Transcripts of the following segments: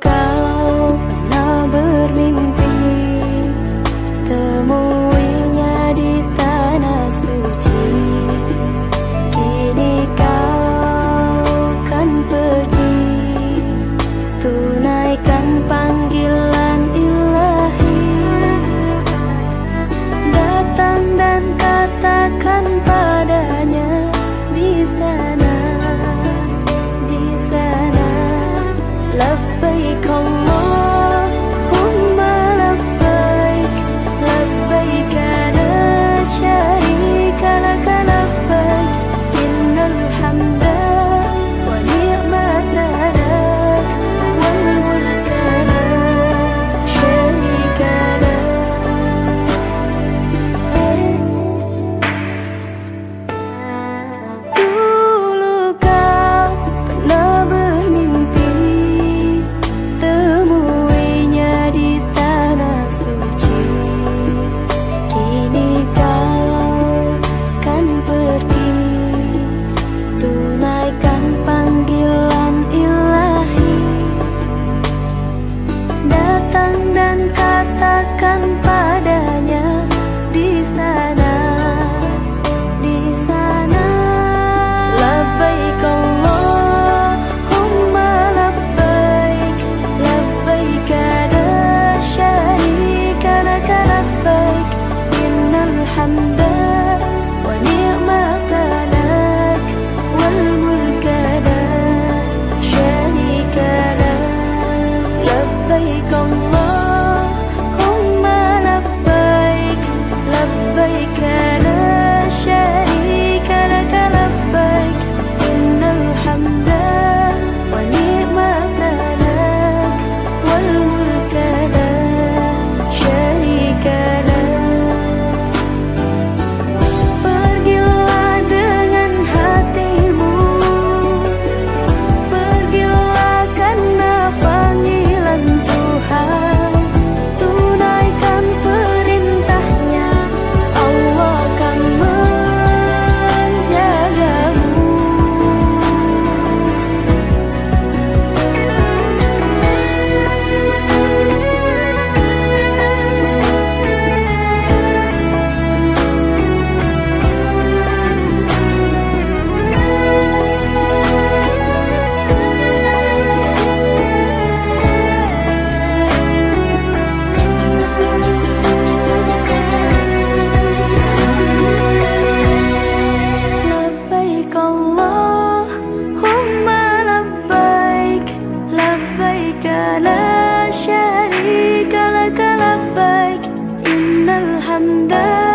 kau pernah bermimpi 悲共。الحمد ونعمة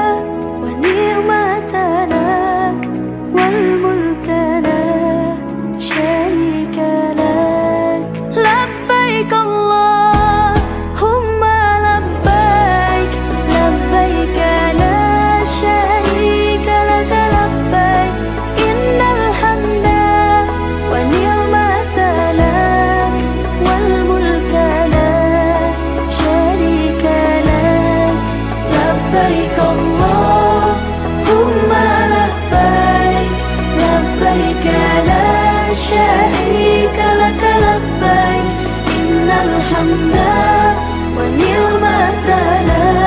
لبيك لا شريك لك لبيك إن الحمد ونعمة لك